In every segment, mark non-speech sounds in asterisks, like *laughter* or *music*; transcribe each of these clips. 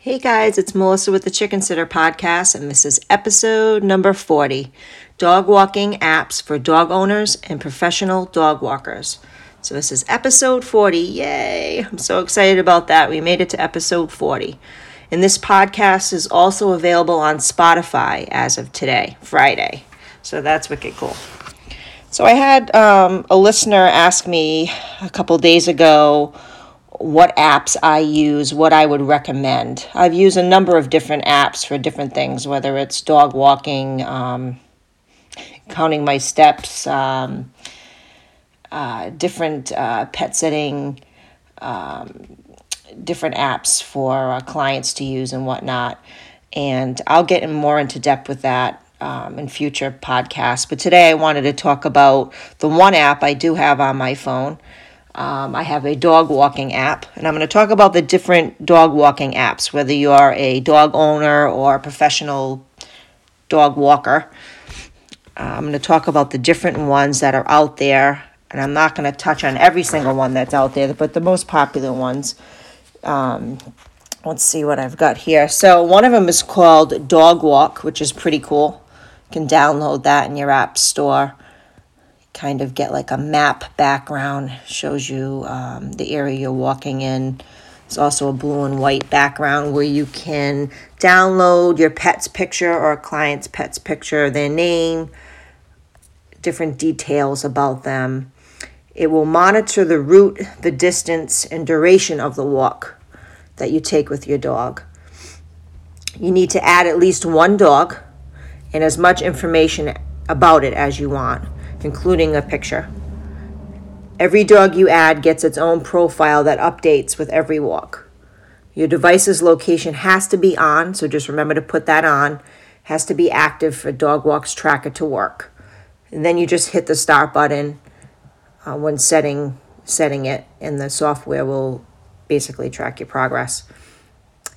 Hey guys, it's Melissa with the Chicken Sitter Podcast, and this is episode number 40 Dog Walking Apps for Dog Owners and Professional Dog Walkers. So, this is episode 40. Yay! I'm so excited about that. We made it to episode 40. And this podcast is also available on Spotify as of today, Friday. So, that's wicked cool. So, I had um, a listener ask me a couple days ago what apps I use, what I would recommend. I've used a number of different apps for different things, whether it's dog walking, um, counting my steps, um, uh, different uh, pet sitting, um, different apps for uh, clients to use and whatnot. And I'll get more into depth with that um, in future podcasts. But today I wanted to talk about the one app I do have on my phone. Um, I have a dog walking app, and I'm going to talk about the different dog walking apps, whether you are a dog owner or a professional dog walker. Uh, I'm going to talk about the different ones that are out there, and I'm not going to touch on every single one that's out there, but the most popular ones. Um, let's see what I've got here. So, one of them is called Dog Walk, which is pretty cool. You can download that in your app store kind of get like a map background, shows you um, the area you're walking in. It's also a blue and white background where you can download your pet's picture or a client's pet's picture, their name, different details about them. It will monitor the route, the distance, and duration of the walk that you take with your dog. You need to add at least one dog and as much information about it as you want including a picture. Every dog you add gets its own profile that updates with every walk. Your device's location has to be on, so just remember to put that on. Has to be active for DogWalk's tracker to work. And then you just hit the start button uh, when setting setting it, and the software will basically track your progress.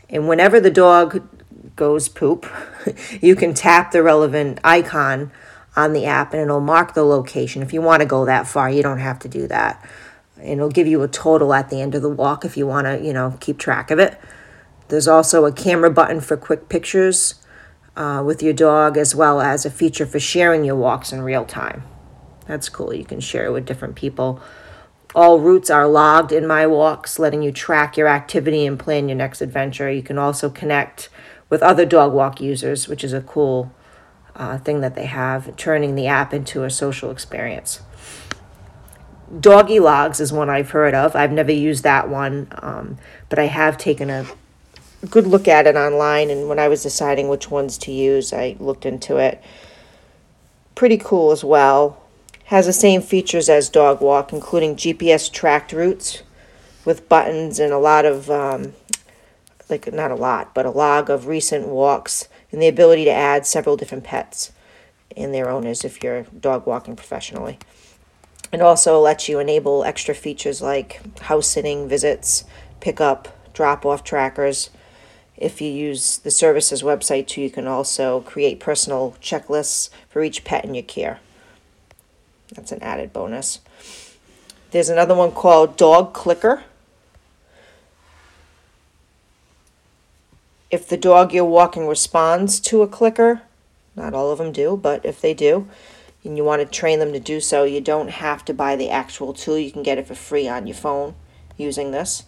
And whenever the dog goes poop, *laughs* you can tap the relevant icon on the app and it'll mark the location. If you want to go that far, you don't have to do that. And it'll give you a total at the end of the walk if you want to, you know, keep track of it. There's also a camera button for quick pictures uh, with your dog, as well as a feature for sharing your walks in real time. That's cool. You can share it with different people. All routes are logged in My Walks, letting you track your activity and plan your next adventure. You can also connect with other dog walk users, which is a cool uh, thing that they have, turning the app into a social experience. Doggy Logs is one I've heard of. I've never used that one, um, but I have taken a good look at it online. And when I was deciding which ones to use, I looked into it. Pretty cool as well. Has the same features as Dog Walk, including GPS tracked routes with buttons and a lot of, um, like, not a lot, but a log of recent walks and the ability to add several different pets and their owners if you're dog walking professionally. It also lets you enable extra features like house sitting visits, pickup, drop off trackers. If you use the services website too, you can also create personal checklists for each pet in your care. That's an added bonus. There's another one called Dog Clicker. If the dog you're walking responds to a clicker, not all of them do, but if they do, and you want to train them to do so, you don't have to buy the actual tool. You can get it for free on your phone using this.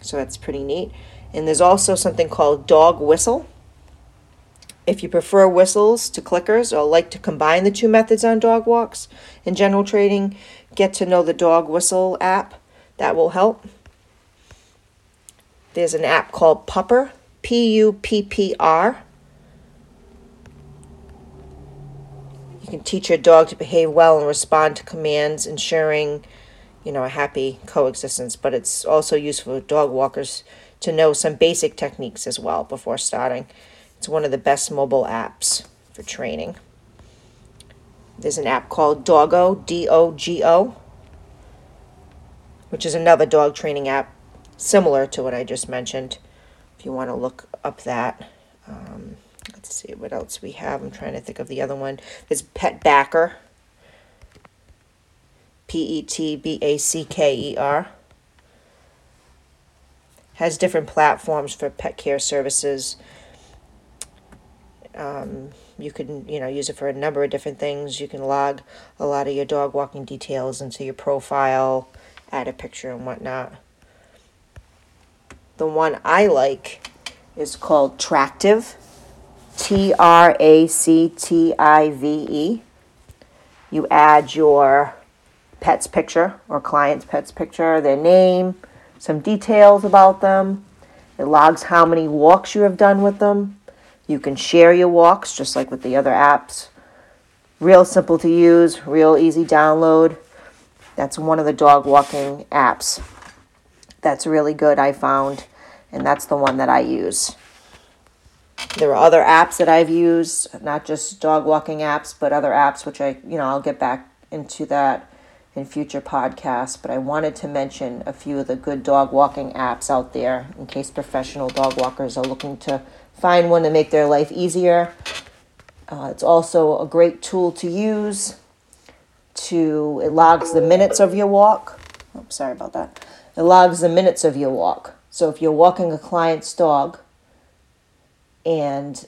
So that's pretty neat. And there's also something called Dog Whistle. If you prefer whistles to clickers or like to combine the two methods on dog walks in general training, get to know the Dog Whistle app. That will help. There's an app called Puppr P U P P R. You can teach your dog to behave well and respond to commands, ensuring, you know, a happy coexistence. But it's also useful for dog walkers to know some basic techniques as well before starting. It's one of the best mobile apps for training. There's an app called Doggo, D O G O, which is another dog training app similar to what I just mentioned if you want to look up that. Um, let's see what else we have. I'm trying to think of the other one. There's PetBacker. P E T B A C K E R. has different platforms for pet care services. Um, you can you know use it for a number of different things. You can log a lot of your dog walking details into your profile, add a picture and whatnot. The one I like is called Tractive, T R A C T I V E. You add your pet's picture or client's pet's picture, their name, some details about them. It logs how many walks you have done with them. You can share your walks just like with the other apps. Real simple to use, real easy download. That's one of the dog walking apps. That's really good, I found, and that's the one that I use. There are other apps that I've used, not just dog walking apps, but other apps which I, you know, I'll get back into that in future podcasts, but I wanted to mention a few of the good dog walking apps out there in case professional dog walkers are looking to find one to make their life easier. Uh, it's also a great tool to use to it logs the minutes of your walk. Oh, sorry about that. It logs the minutes of your walk. So if you're walking a client's dog and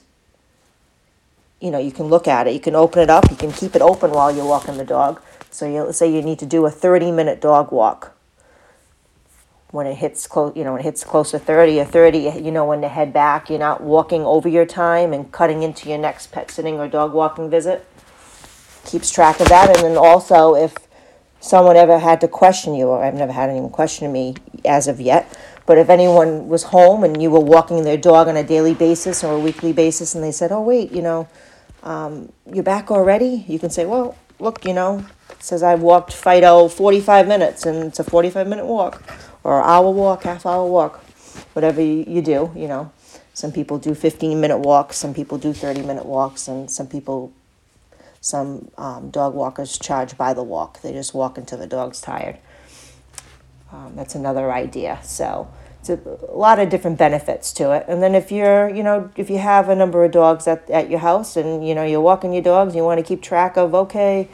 you know, you can look at it, you can open it up, you can keep it open while you're walking the dog so you say you need to do a 30 minute dog walk. When it hits close, you know, when it hits close to 30 or 30, you know, when to head back, you're not walking over your time and cutting into your next pet sitting or dog walking visit. Keeps track of that. And then also, if someone ever had to question you, or I've never had anyone question me as of yet, but if anyone was home and you were walking their dog on a daily basis or a weekly basis and they said, oh, wait, you know, um, you're back already, you can say, well, look, you know, says I walked Fido 45 minutes and it's a 45 minute walk or hour walk, half hour walk, whatever you, do, you know. Some people do 15 minute walks, some people do 30 minute walks, and some people, some um, dog walkers charge by the walk. They just walk until the dog's tired. Um, that's another idea. So it's a, a lot of different benefits to it. And then if you're, you know, if you have a number of dogs at, at your house and, you know, you're walking your dogs, you want to keep track of, okay,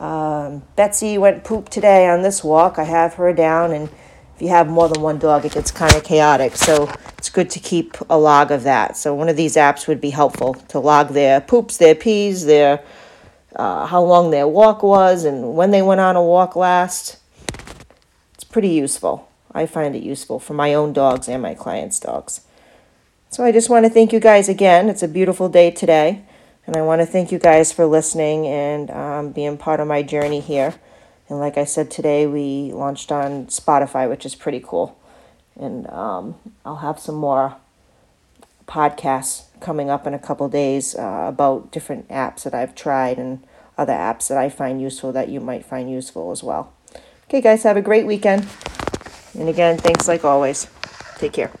um, Betsy went poop today on this walk. I have her down, and if you have more than one dog, it gets kind of chaotic. So it's good to keep a log of that. So one of these apps would be helpful to log their poops, their pees, their uh, how long their walk was, and when they went on a walk last. Pretty useful. I find it useful for my own dogs and my clients' dogs. So I just want to thank you guys again. It's a beautiful day today. And I want to thank you guys for listening and um, being part of my journey here. And like I said today, we launched on Spotify, which is pretty cool. And um, I'll have some more podcasts coming up in a couple days uh, about different apps that I've tried and other apps that I find useful that you might find useful as well. Okay, guys, have a great weekend. And again, thanks like always. Take care.